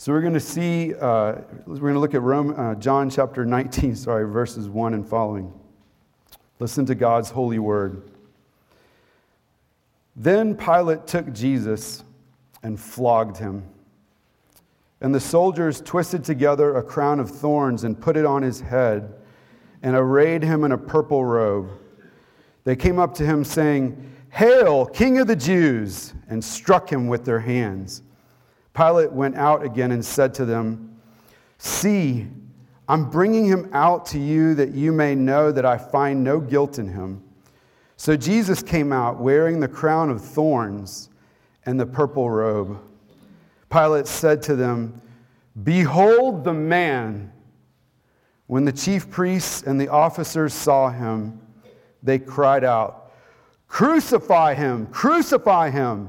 So we're going to see, uh, we're going to look at Rome, uh, John chapter 19, sorry, verses 1 and following. Listen to God's holy word. Then Pilate took Jesus and flogged him. And the soldiers twisted together a crown of thorns and put it on his head and arrayed him in a purple robe. They came up to him, saying, Hail, King of the Jews! and struck him with their hands. Pilate went out again and said to them, See, I'm bringing him out to you that you may know that I find no guilt in him. So Jesus came out wearing the crown of thorns and the purple robe. Pilate said to them, Behold the man. When the chief priests and the officers saw him, they cried out, Crucify him! Crucify him!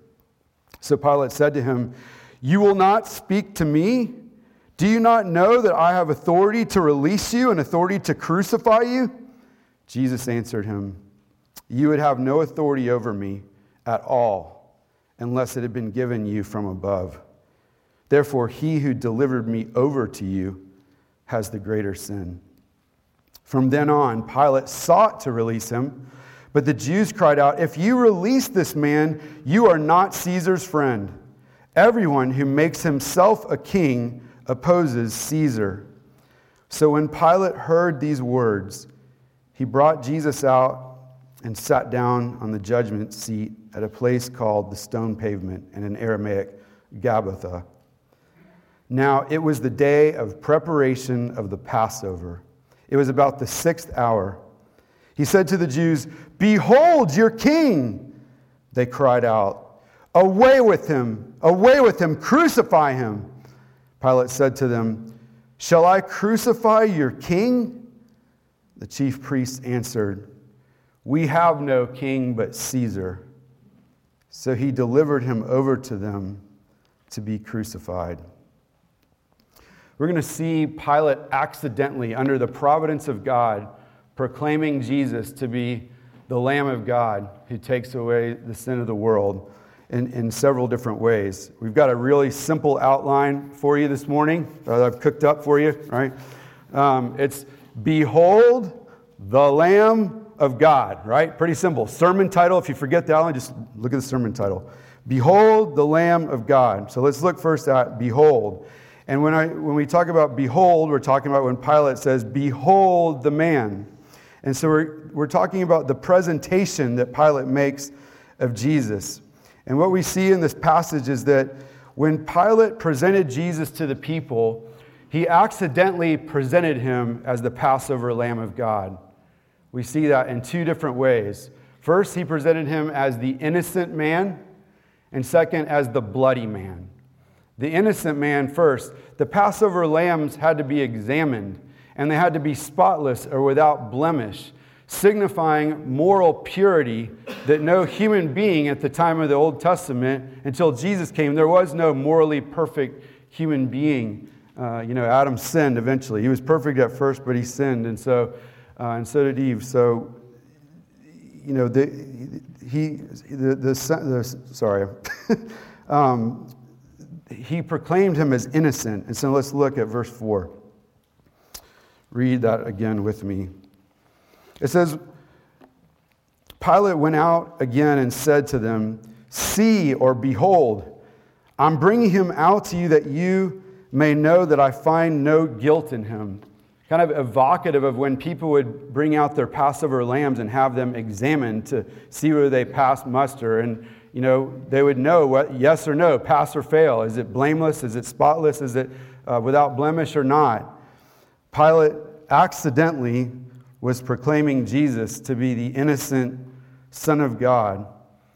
So Pilate said to him, You will not speak to me? Do you not know that I have authority to release you and authority to crucify you? Jesus answered him, You would have no authority over me at all unless it had been given you from above. Therefore, he who delivered me over to you has the greater sin. From then on, Pilate sought to release him, but the Jews cried out, If you release this man, you are not Caesar's friend. Everyone who makes himself a king opposes Caesar. So when Pilate heard these words, he brought Jesus out and sat down on the judgment seat at a place called the stone pavement and in Aramaic, Gabbatha. Now it was the day of preparation of the Passover. It was about the sixth hour. He said to the Jews, Behold your king! They cried out, Away with him! Away with him! Crucify him! Pilate said to them, Shall I crucify your king? The chief priests answered, we have no king but Caesar. So he delivered him over to them to be crucified. We're going to see Pilate accidentally, under the providence of God, proclaiming Jesus to be the Lamb of God who takes away the sin of the world in, in several different ways. We've got a really simple outline for you this morning that I've cooked up for you, right? Um, it's Behold the Lamb of God, right? Pretty simple. Sermon title, if you forget that one, just look at the sermon title. Behold the Lamb of God. So let's look first at behold. And when, I, when we talk about behold, we're talking about when Pilate says, Behold the man. And so we're, we're talking about the presentation that Pilate makes of Jesus. And what we see in this passage is that when Pilate presented Jesus to the people, he accidentally presented him as the Passover Lamb of God. We see that in two different ways. First, he presented him as the innocent man, and second, as the bloody man. The innocent man first. The Passover lambs had to be examined, and they had to be spotless or without blemish, signifying moral purity that no human being at the time of the Old Testament, until Jesus came, there was no morally perfect human being. Uh, you know, Adam sinned eventually. He was perfect at first, but he sinned. And so uh, and so did Eve. So, you know, the, he, the, the, the sorry, um, he proclaimed him as innocent. And so let's look at verse 4. Read that again with me. It says, Pilate went out again and said to them, See or behold, I'm bringing him out to you that you may know that I find no guilt in him kind of evocative of when people would bring out their Passover lambs and have them examined to see whether they passed muster. And, you know, they would know what yes or no, pass or fail. Is it blameless? Is it spotless? Is it uh, without blemish or not? Pilate accidentally was proclaiming Jesus to be the innocent Son of God.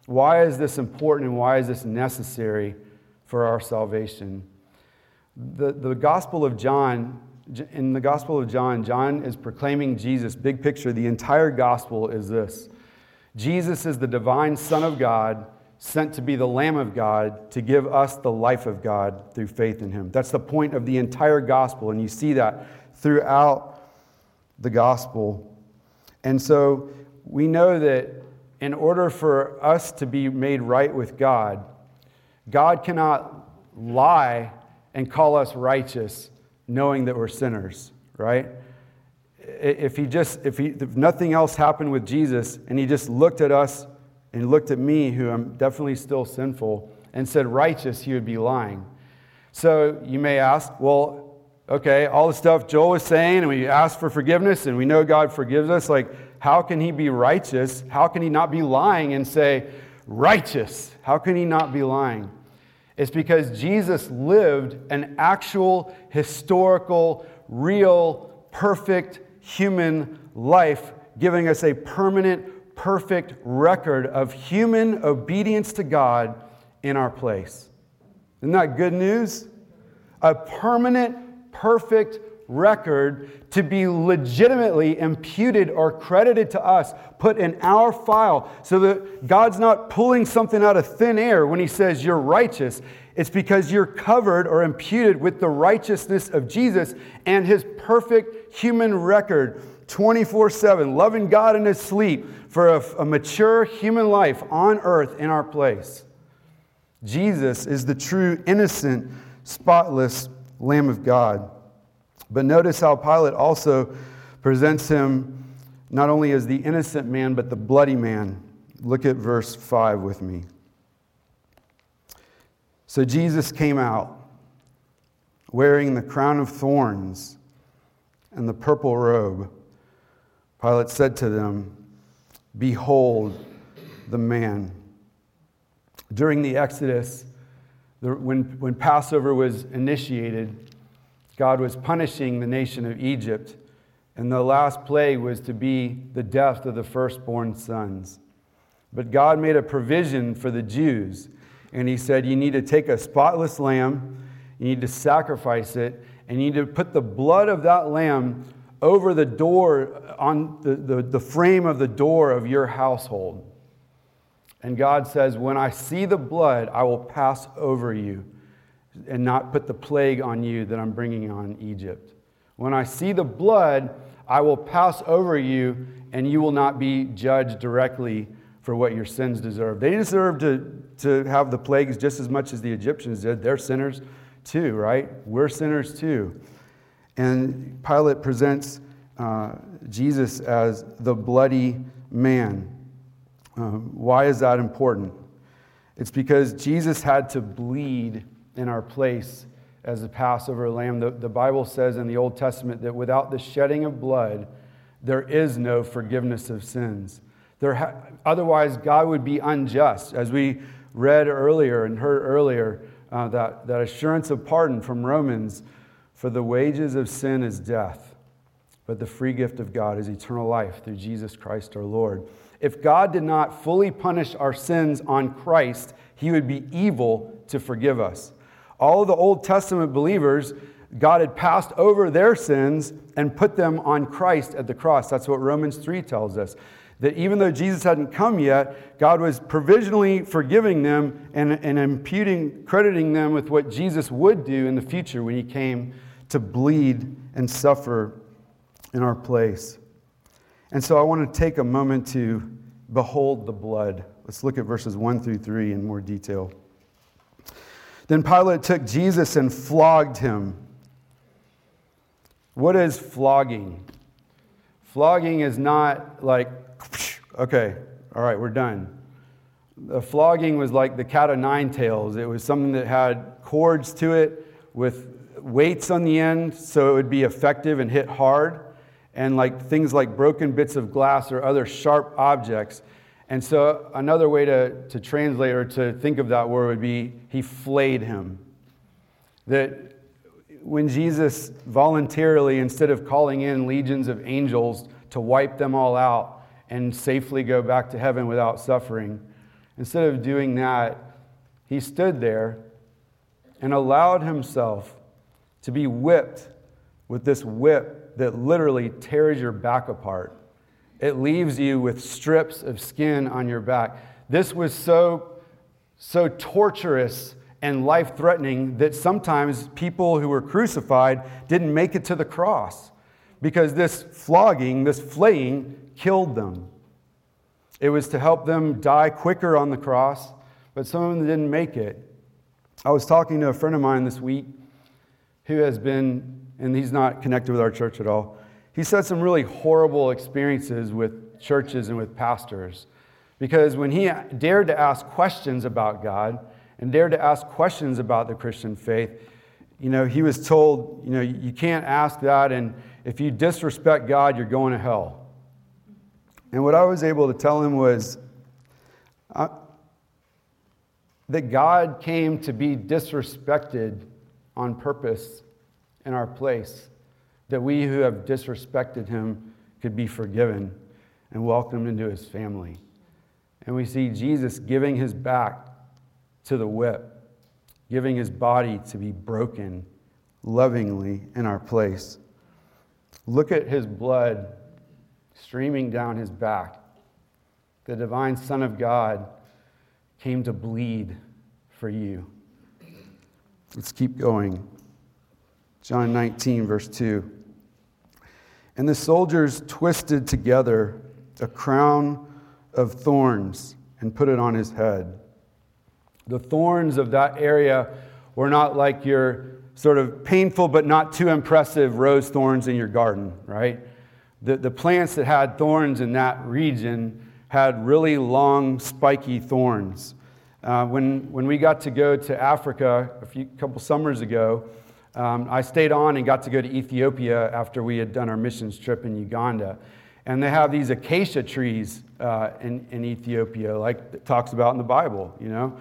Why is this important and why is this necessary for our salvation? The, the Gospel of John, in the Gospel of John, John is proclaiming Jesus. Big picture, the entire Gospel is this Jesus is the divine Son of God, sent to be the Lamb of God, to give us the life of God through faith in Him. That's the point of the entire Gospel, and you see that throughout the Gospel. And so we know that in order for us to be made right with God, God cannot lie and call us righteous knowing that we're sinners, right? If he just if he if nothing else happened with Jesus and he just looked at us and looked at me who I'm definitely still sinful and said righteous, he would be lying. So you may ask, well, okay, all the stuff Joel is saying and we ask for forgiveness and we know God forgives us, like how can he be righteous? How can he not be lying and say righteous? How can he not be lying? It's because Jesus lived an actual, historical, real, perfect human life, giving us a permanent, perfect record of human obedience to God in our place. Isn't that good news? A permanent, perfect record to be legitimately imputed or credited to us, put in our file, so that God's not pulling something out of thin air when He says you're righteous. It's because you're covered or imputed with the righteousness of Jesus and His perfect human record 24 7, loving God in His sleep for a, a mature human life on earth in our place. Jesus is the true, innocent, spotless Lamb of God. But notice how Pilate also presents him not only as the innocent man, but the bloody man. Look at verse 5 with me. So Jesus came out wearing the crown of thorns and the purple robe. Pilate said to them, Behold the man. During the Exodus, when, when Passover was initiated, God was punishing the nation of Egypt, and the last plague was to be the death of the firstborn sons. But God made a provision for the Jews, and He said, You need to take a spotless lamb, you need to sacrifice it, and you need to put the blood of that lamb over the door, on the, the, the frame of the door of your household. And God says, When I see the blood, I will pass over you and not put the plague on you that I'm bringing on Egypt. When I see the blood, I will pass over you, and you will not be judged directly for what your sins deserve. They deserve to, to have the plagues just as much as the Egyptians did. They're sinners too, right? We're sinners too. And Pilate presents uh, Jesus as the bloody man. Um, why is that important? It's because Jesus had to bleed in our place as the Passover lamb. The, the Bible says in the Old Testament that without the shedding of blood, there is no forgiveness of sins. There ha- otherwise, God would be unjust. As we read earlier and heard earlier, uh, that, that assurance of pardon from Romans for the wages of sin is death, but the free gift of God is eternal life through Jesus Christ our Lord. If God did not fully punish our sins on Christ, he would be evil to forgive us. All of the Old Testament believers, God had passed over their sins and put them on Christ at the cross. That's what Romans 3 tells us. That even though Jesus hadn't come yet, God was provisionally forgiving them and, and imputing, crediting them with what Jesus would do in the future when he came to bleed and suffer in our place. And so I want to take a moment to behold the blood. Let's look at verses 1 through 3 in more detail. Then Pilate took Jesus and flogged him. What is flogging? Flogging is not like, okay, all right, we're done. The flogging was like the cat of nine tails. It was something that had cords to it with weights on the end so it would be effective and hit hard, and like things like broken bits of glass or other sharp objects. And so, another way to, to translate or to think of that word would be he flayed him. That when Jesus voluntarily, instead of calling in legions of angels to wipe them all out and safely go back to heaven without suffering, instead of doing that, he stood there and allowed himself to be whipped with this whip that literally tears your back apart. It leaves you with strips of skin on your back. This was so, so torturous and life threatening that sometimes people who were crucified didn't make it to the cross because this flogging, this flaying, killed them. It was to help them die quicker on the cross, but some of them didn't make it. I was talking to a friend of mine this week who has been, and he's not connected with our church at all. He said some really horrible experiences with churches and with pastors because when he dared to ask questions about God and dared to ask questions about the Christian faith, you know, he was told, you know, you can't ask that, and if you disrespect God, you're going to hell. And what I was able to tell him was uh, that God came to be disrespected on purpose in our place, that we who have disrespected him could be forgiven and welcomed into his family. And we see Jesus giving his back to the whip, giving his body to be broken lovingly in our place. Look at his blood streaming down his back. The divine Son of God came to bleed for you. Let's keep going. John 19, verse 2. And the soldiers twisted together a crown of thorns and put it on his head. The thorns of that area were not like your sort of painful but not too impressive rose thorns in your garden, right? The, the plants that had thorns in that region had really long, spiky thorns. Uh, when, when we got to go to Africa a few couple summers ago, um, I stayed on and got to go to Ethiopia after we had done our missions trip in Uganda. And they have these acacia trees uh, in, in Ethiopia, like it talks about in the Bible, you know?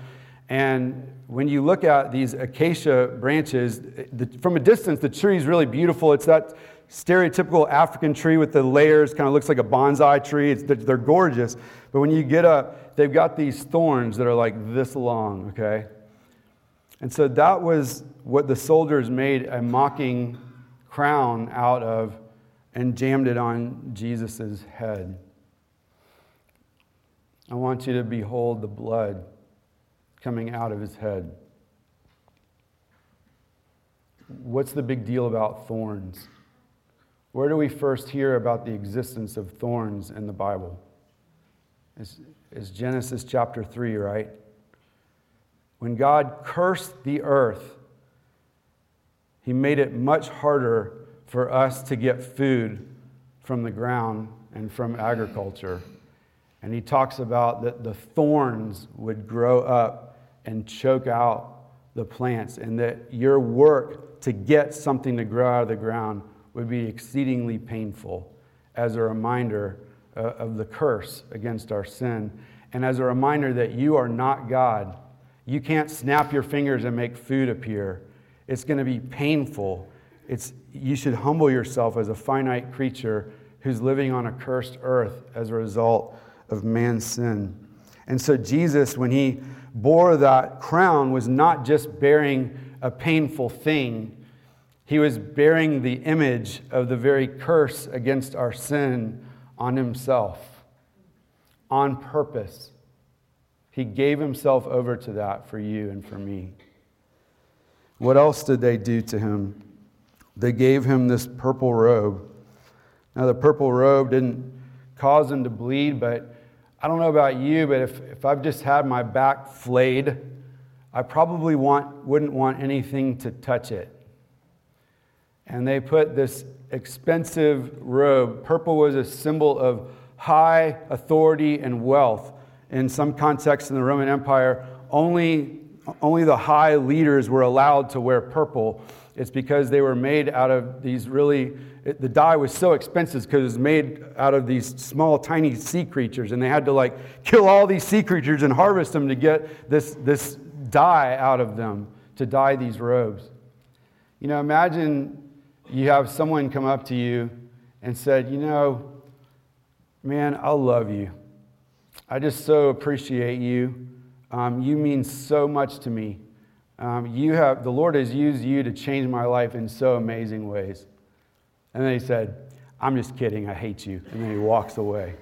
And when you look at these acacia branches, the, from a distance, the tree is really beautiful. It's that stereotypical African tree with the layers, kind of looks like a bonsai tree. It's, they're gorgeous. But when you get up, they've got these thorns that are like this long, okay? And so that was what the soldiers made a mocking crown out of and jammed it on Jesus' head. I want you to behold the blood coming out of his head. What's the big deal about thorns? Where do we first hear about the existence of thorns in the Bible? It's, it's Genesis chapter 3, right? When God cursed the earth, he made it much harder for us to get food from the ground and from agriculture. And he talks about that the thorns would grow up and choke out the plants, and that your work to get something to grow out of the ground would be exceedingly painful as a reminder uh, of the curse against our sin, and as a reminder that you are not God. You can't snap your fingers and make food appear. It's going to be painful. It's, you should humble yourself as a finite creature who's living on a cursed earth as a result of man's sin. And so, Jesus, when he bore that crown was not just bearing a painful thing, he was bearing the image of the very curse against our sin on himself, on purpose. He gave himself over to that for you and for me. What else did they do to him? They gave him this purple robe. Now, the purple robe didn't cause him to bleed, but I don't know about you, but if, if I've just had my back flayed, I probably want, wouldn't want anything to touch it. And they put this expensive robe. Purple was a symbol of high authority and wealth. In some contexts in the Roman Empire, only, only the high leaders were allowed to wear purple. It's because they were made out of these really it, the dye was so expensive because it was made out of these small, tiny sea creatures, and they had to like kill all these sea creatures and harvest them to get this, this dye out of them to dye these robes. You know, imagine you have someone come up to you and said, You know, man, I love you. I just so appreciate you. Um, you mean so much to me. Um, you have, the Lord has used you to change my life in so amazing ways. And then he said, I'm just kidding. I hate you. And then he walks away.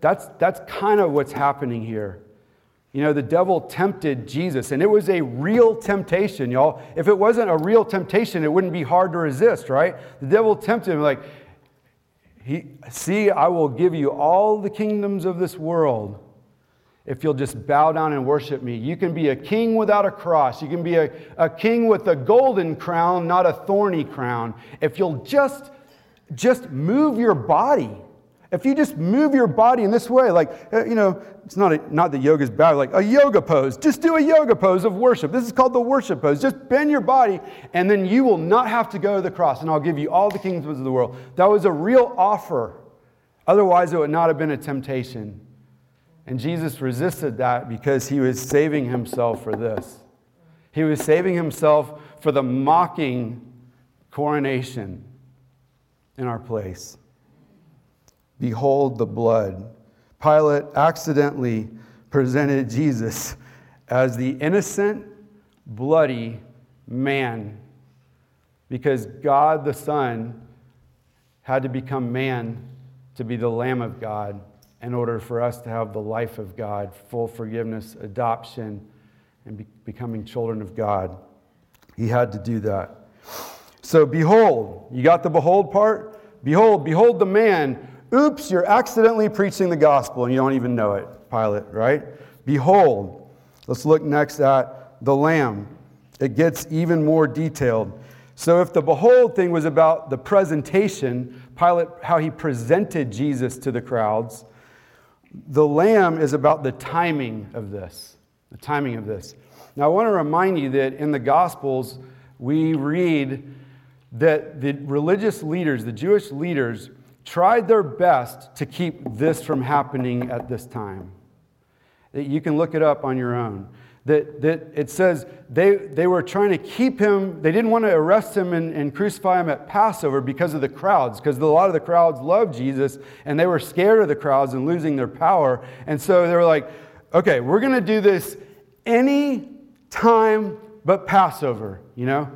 That's, that's kind of what's happening here. You know, the devil tempted Jesus, and it was a real temptation, y'all. If it wasn't a real temptation, it wouldn't be hard to resist, right? The devil tempted him, like, he, see, I will give you all the kingdoms of this world if you'll just bow down and worship me. You can be a king without a cross. You can be a, a king with a golden crown, not a thorny crown. If you'll just, just move your body. If you just move your body in this way, like, uh, you know, it's not, a, not that yoga is bad, like a yoga pose. Just do a yoga pose of worship. This is called the worship pose. Just bend your body, and then you will not have to go to the cross, and I'll give you all the kingdoms of the world. That was a real offer. Otherwise, it would not have been a temptation. And Jesus resisted that because he was saving himself for this. He was saving himself for the mocking coronation in our place. Behold the blood. Pilate accidentally presented Jesus as the innocent, bloody man because God the Son had to become man to be the Lamb of God in order for us to have the life of God, full forgiveness, adoption, and be- becoming children of God. He had to do that. So, behold, you got the behold part? Behold, behold the man Oops, you're accidentally preaching the gospel and you don't even know it, Pilate, right? Behold, let's look next at the Lamb. It gets even more detailed. So, if the behold thing was about the presentation, Pilate, how he presented Jesus to the crowds, the Lamb is about the timing of this. The timing of this. Now, I want to remind you that in the Gospels, we read that the religious leaders, the Jewish leaders, tried their best to keep this from happening at this time. You can look it up on your own. That, that it says they, they were trying to keep him, they didn't want to arrest him and, and crucify him at Passover because of the crowds, because a lot of the crowds loved Jesus and they were scared of the crowds and losing their power. And so they were like, okay, we're going to do this any time but Passover, you know?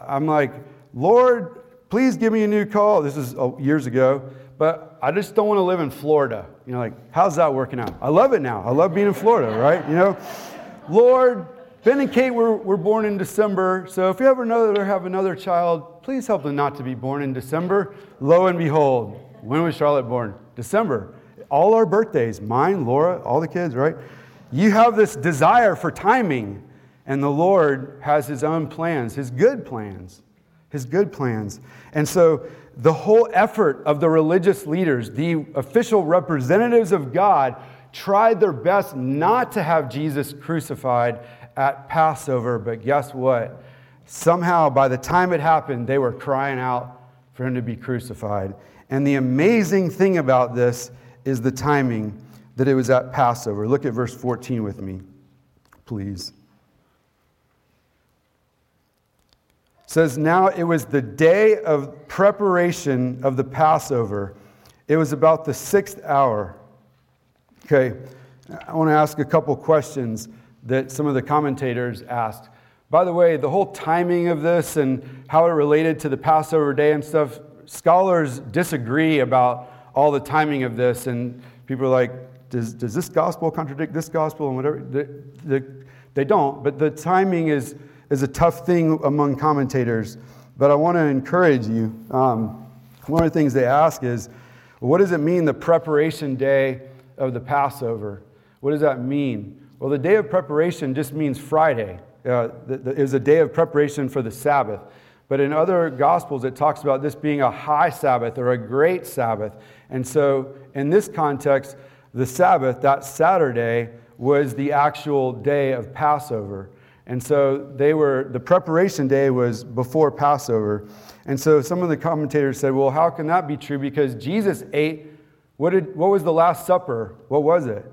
I'm like, Lord, please give me a new call. This is oh, years ago, but I just don't want to live in Florida. You know, like, how's that working out? I love it now. I love being in Florida, right? You know, Lord, Ben and Kate were, were born in December, so if you ever know that have another child, please help them not to be born in December. Lo and behold, when was Charlotte born? December. All our birthdays, mine, Laura, all the kids, right? You have this desire for timing, and the Lord has His own plans, His good plans his good plans. And so the whole effort of the religious leaders, the official representatives of God, tried their best not to have Jesus crucified at Passover. But guess what? Somehow, by the time it happened, they were crying out for him to be crucified. And the amazing thing about this is the timing that it was at Passover. Look at verse 14 with me, please. Says, Now it was the day of preparation of the Passover. It was about the sixth hour. Okay, I want to ask a couple questions that some of the commentators asked. By the way, the whole timing of this and how it related to the Passover day and stuff, scholars disagree about all the timing of this. And people are like, does, does this gospel contradict this gospel and whatever? They, they, they don't, but the timing is is a tough thing among commentators, but I want to encourage you. Um, one of the things they ask is, what does it mean the preparation day of the Passover? What does that mean? Well, the day of preparation just means Friday. Uh, it is a day of preparation for the Sabbath. But in other Gospels, it talks about this being a high Sabbath or a great Sabbath. And so, in this context, the Sabbath, that Saturday, was the actual day of Passover. And so they were, the preparation day was before Passover. And so some of the commentators said, well, how can that be true? Because Jesus ate, what, did, what was the Last Supper? What was it?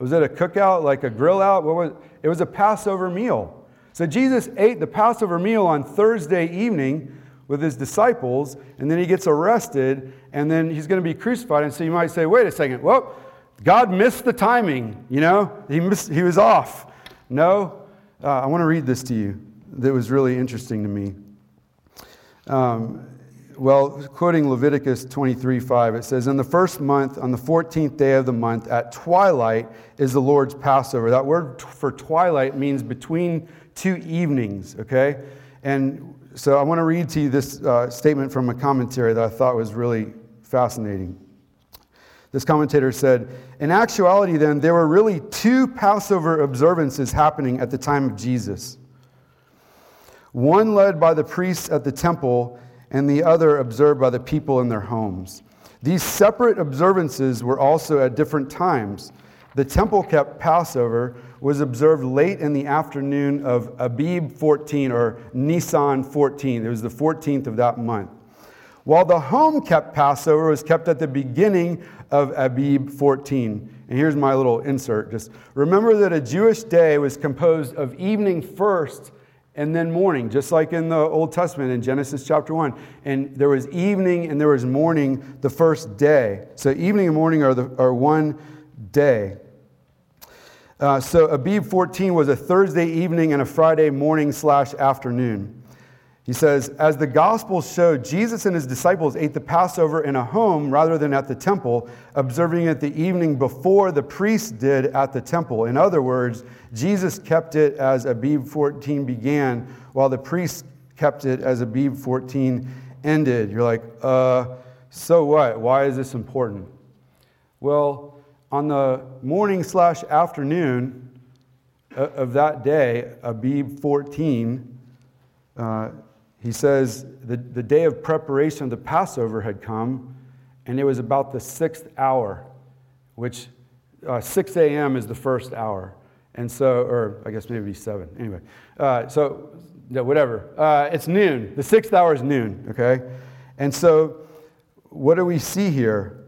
Was it a cookout, like a grill out? What was, it was a Passover meal. So Jesus ate the Passover meal on Thursday evening with his disciples, and then he gets arrested, and then he's going to be crucified. And so you might say, wait a second, well, God missed the timing, you know? He, missed, he was off. No, uh, I want to read this to you that was really interesting to me. Um, well, quoting Leviticus 23 5, it says, In the first month, on the 14th day of the month, at twilight is the Lord's Passover. That word for twilight means between two evenings, okay? And so I want to read to you this uh, statement from a commentary that I thought was really fascinating. This commentator said, In actuality, then, there were really two Passover observances happening at the time of Jesus. One led by the priests at the temple, and the other observed by the people in their homes. These separate observances were also at different times. The temple kept Passover was observed late in the afternoon of Abib 14 or Nisan 14. It was the 14th of that month. While the home kept Passover was kept at the beginning of Abib 14. And here's my little insert. Just remember that a Jewish day was composed of evening first and then morning, just like in the Old Testament in Genesis chapter 1. And there was evening and there was morning the first day. So evening and morning are, the, are one day. Uh, so Abib 14 was a Thursday evening and a Friday morning slash afternoon. He says, as the Gospels show, Jesus and his disciples ate the Passover in a home rather than at the temple, observing it the evening before the priests did at the temple. In other words, Jesus kept it as Abib 14 began, while the priests kept it as Abib 14 ended. You're like, uh, so what? Why is this important? Well, on the morning slash afternoon uh, of that day, Abib 14, uh, he says the, the day of preparation of the Passover had come, and it was about the sixth hour, which uh, 6 a.m. is the first hour. And so, or I guess maybe 7. Anyway, uh, so yeah, whatever. Uh, it's noon. The sixth hour is noon, okay? And so, what do we see here?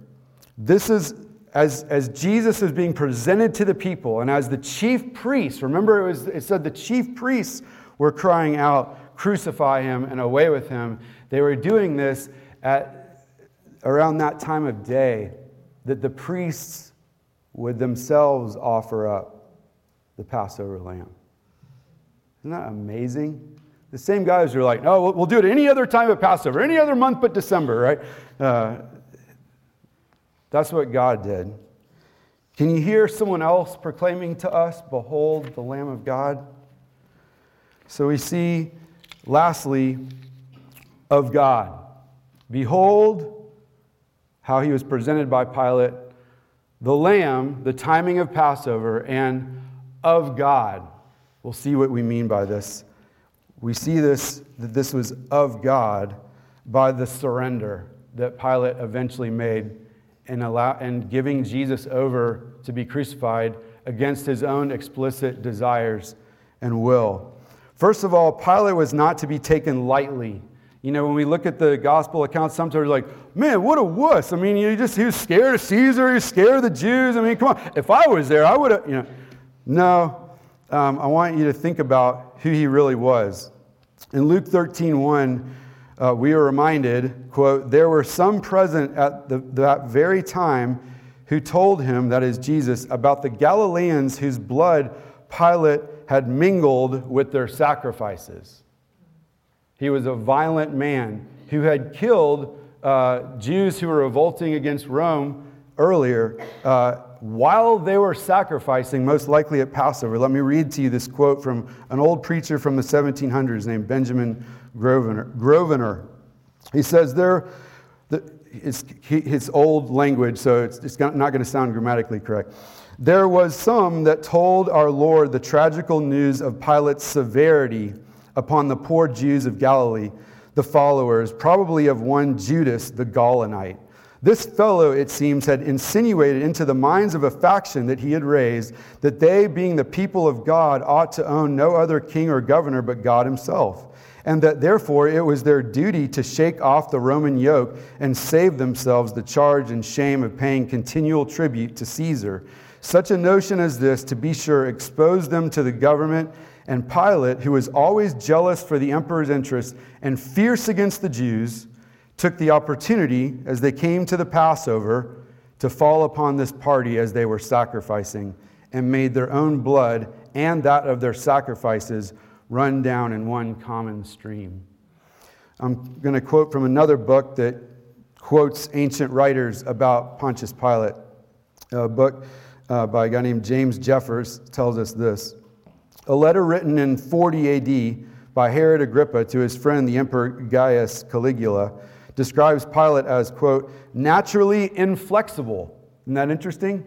This is as, as Jesus is being presented to the people, and as the chief priests, remember it, was, it said the chief priests were crying out, crucify him and away with him. They were doing this at around that time of day that the priests would themselves offer up the Passover lamb. Isn't that amazing? The same guys are like, no, we'll do it any other time of Passover, any other month but December, right? Uh, that's what God did. Can you hear someone else proclaiming to us, Behold the Lamb of God? So we see Lastly, of God. Behold how he was presented by Pilate, the Lamb, the timing of Passover, and of God. We'll see what we mean by this. We see this, that this was of God by the surrender that Pilate eventually made and, allow, and giving Jesus over to be crucified against his own explicit desires and will. First of all, Pilate was not to be taken lightly. You know, when we look at the gospel accounts, sometimes we're like, man, what a wuss. I mean, you just, he was scared of Caesar, he was scared of the Jews. I mean, come on. If I was there, I would have, you know. No, um, I want you to think about who he really was. In Luke 13, 1, uh, we are reminded, quote, there were some present at the, that very time who told him, that is Jesus, about the Galileans whose blood Pilate had mingled with their sacrifices. He was a violent man who had killed uh, Jews who were revolting against Rome earlier uh, while they were sacrificing, most likely at Passover. Let me read to you this quote from an old preacher from the 1700s named Benjamin Grosvenor. Grosvenor. He says, there, the, it's his old language, so it's, it's not going to sound grammatically correct. There was some that told our Lord the tragical news of Pilate's severity upon the poor Jews of Galilee, the followers, probably of one Judas the Gaulonite. This fellow, it seems, had insinuated into the minds of a faction that he had raised that they, being the people of God, ought to own no other king or governor but God himself, and that therefore it was their duty to shake off the Roman yoke and save themselves the charge and shame of paying continual tribute to Caesar such a notion as this, to be sure, exposed them to the government, and Pilate, who was always jealous for the emperor's interests and fierce against the Jews, took the opportunity as they came to the Passover to fall upon this party as they were sacrificing and made their own blood and that of their sacrifices run down in one common stream. I'm going to quote from another book that quotes ancient writers about Pontius Pilate. A book uh, by a guy named James Jeffers tells us this. A letter written in 40 AD by Herod Agrippa to his friend, the Emperor Gaius Caligula, describes Pilate as, quote, naturally inflexible. Isn't that interesting?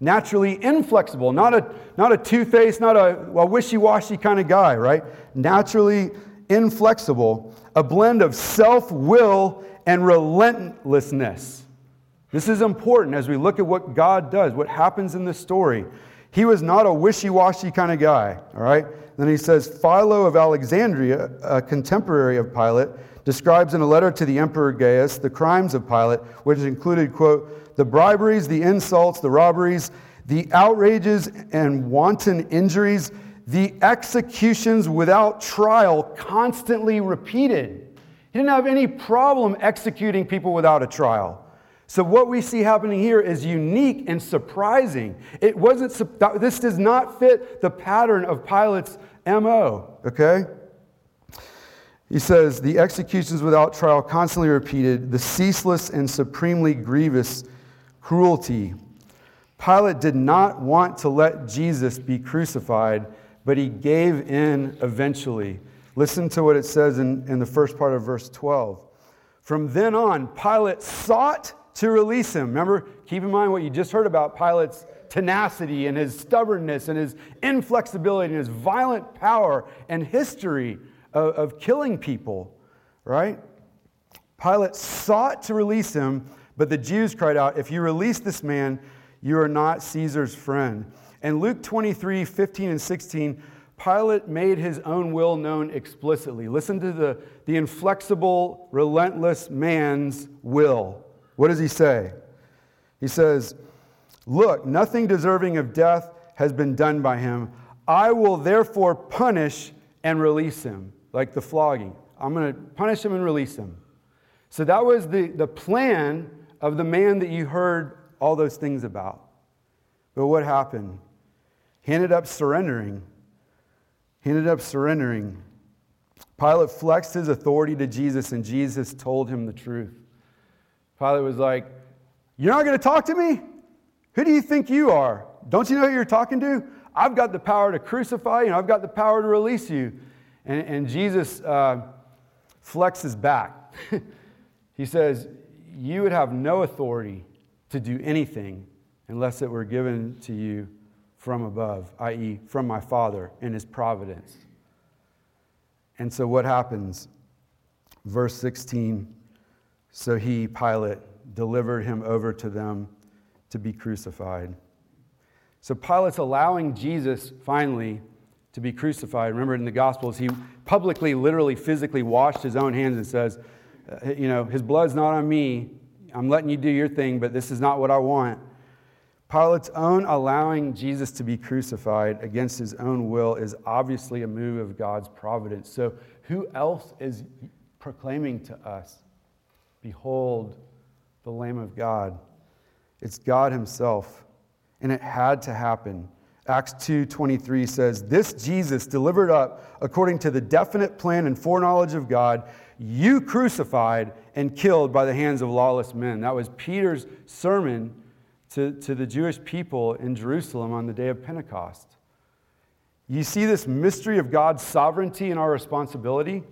Naturally inflexible, not a, not a two faced, not a, a wishy washy kind of guy, right? Naturally inflexible, a blend of self will and relentlessness. This is important as we look at what God does, what happens in this story. He was not a wishy washy kind of guy, all right? Then he says Philo of Alexandria, a contemporary of Pilate, describes in a letter to the Emperor Gaius the crimes of Pilate, which included, quote, the briberies, the insults, the robberies, the outrages and wanton injuries, the executions without trial constantly repeated. He didn't have any problem executing people without a trial. So, what we see happening here is unique and surprising. It wasn't, this does not fit the pattern of Pilate's MO, okay? He says, the executions without trial constantly repeated, the ceaseless and supremely grievous cruelty. Pilate did not want to let Jesus be crucified, but he gave in eventually. Listen to what it says in, in the first part of verse 12. From then on, Pilate sought to release him. Remember, keep in mind what you just heard about Pilate's tenacity and his stubbornness and his inflexibility and his violent power and history of, of killing people, right? Pilate sought to release him, but the Jews cried out, If you release this man, you are not Caesar's friend. And Luke 23 15 and 16, Pilate made his own will known explicitly. Listen to the, the inflexible, relentless man's will. What does he say? He says, Look, nothing deserving of death has been done by him. I will therefore punish and release him, like the flogging. I'm going to punish him and release him. So that was the, the plan of the man that you heard all those things about. But what happened? He ended up surrendering. He ended up surrendering. Pilate flexed his authority to Jesus, and Jesus told him the truth. Pilate was like, You're not going to talk to me? Who do you think you are? Don't you know who you're talking to? I've got the power to crucify you, and I've got the power to release you. And, and Jesus uh, flexes back. he says, You would have no authority to do anything unless it were given to you from above, i.e., from my Father in his providence. And so what happens? Verse 16 so he, Pilate, delivered him over to them to be crucified. So Pilate's allowing Jesus finally to be crucified. Remember in the Gospels, he publicly, literally, physically washed his own hands and says, uh, You know, his blood's not on me. I'm letting you do your thing, but this is not what I want. Pilate's own allowing Jesus to be crucified against his own will is obviously a move of God's providence. So, who else is proclaiming to us Behold the Lamb of God. It's God Himself. And it had to happen. Acts 2:23 says, "This Jesus delivered up according to the definite plan and foreknowledge of God, you crucified and killed by the hands of lawless men." That was Peter's sermon to, to the Jewish people in Jerusalem on the day of Pentecost. You see this mystery of God's sovereignty and our responsibility?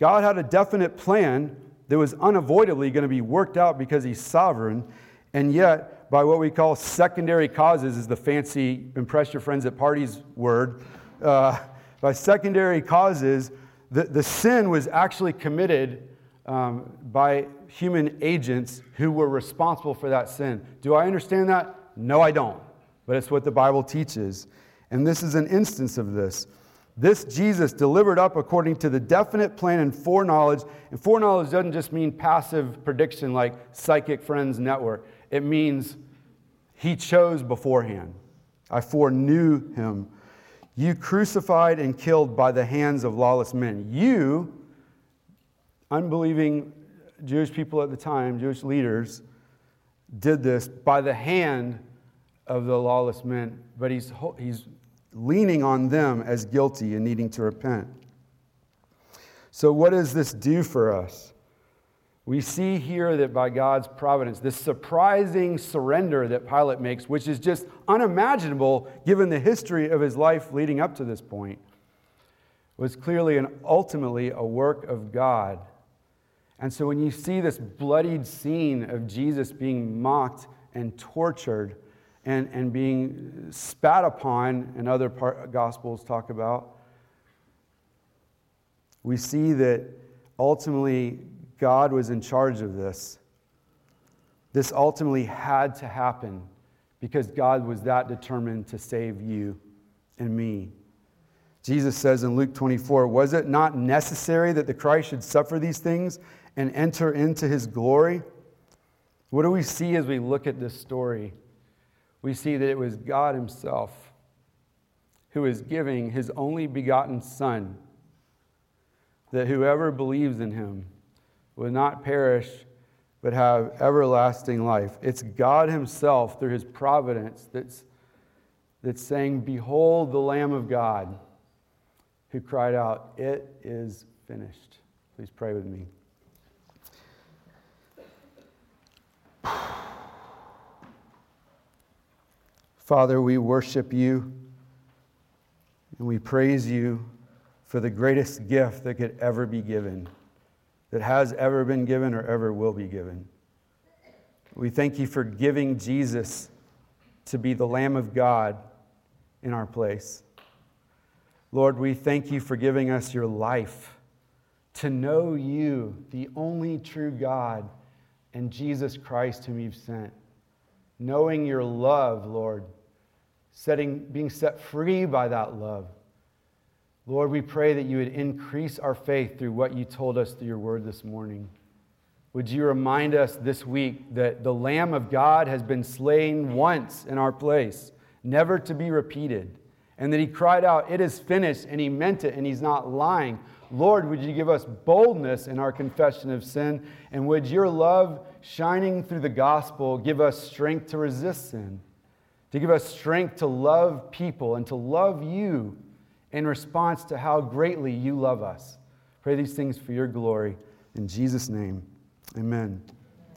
God had a definite plan that was unavoidably going to be worked out because he's sovereign. And yet, by what we call secondary causes, is the fancy impress your friends at parties word. Uh, by secondary causes, the, the sin was actually committed um, by human agents who were responsible for that sin. Do I understand that? No, I don't. But it's what the Bible teaches. And this is an instance of this. This Jesus delivered up according to the definite plan and foreknowledge. And foreknowledge doesn't just mean passive prediction like Psychic Friends Network, it means he chose beforehand. I foreknew him. You crucified and killed by the hands of lawless men. You, unbelieving Jewish people at the time, Jewish leaders, did this by the hand of the lawless men. But he's, he's leaning on them as guilty and needing to repent. So, what does this do for us? We see here that by God's providence, this surprising surrender that Pilate makes, which is just unimaginable given the history of his life leading up to this point, was clearly and ultimately a work of God. And so when you see this bloodied scene of Jesus being mocked and tortured and, and being spat upon, and other part, Gospels talk about, we see that ultimately God was in charge of this. This ultimately had to happen because God was that determined to save you and me. Jesus says in Luke 24, Was it not necessary that the Christ should suffer these things and enter into his glory? What do we see as we look at this story? We see that it was God Himself who is giving His only begotten Son, that whoever believes in Him will not perish, but have everlasting life. It's God Himself, through His providence, that's, that's saying, Behold the Lamb of God who cried out, It is finished. Please pray with me. Father, we worship you and we praise you for the greatest gift that could ever be given that has ever been given or ever will be given. We thank you for giving Jesus to be the Lamb of God in our place. Lord, we thank you for giving us your life to know you, the only true God, and Jesus Christ, whom you've sent. Knowing your love, Lord, setting, being set free by that love Lord, we pray that you would increase our faith through what you told us through your word this morning. Would you remind us this week that the Lamb of God has been slain once in our place, never to be repeated, and that he cried out, It is finished, and he meant it, and he's not lying. Lord, would you give us boldness in our confession of sin, and would your love shining through the gospel give us strength to resist sin, to give us strength to love people and to love you in response to how greatly you love us. Pray these things for your glory. In Jesus' name, amen.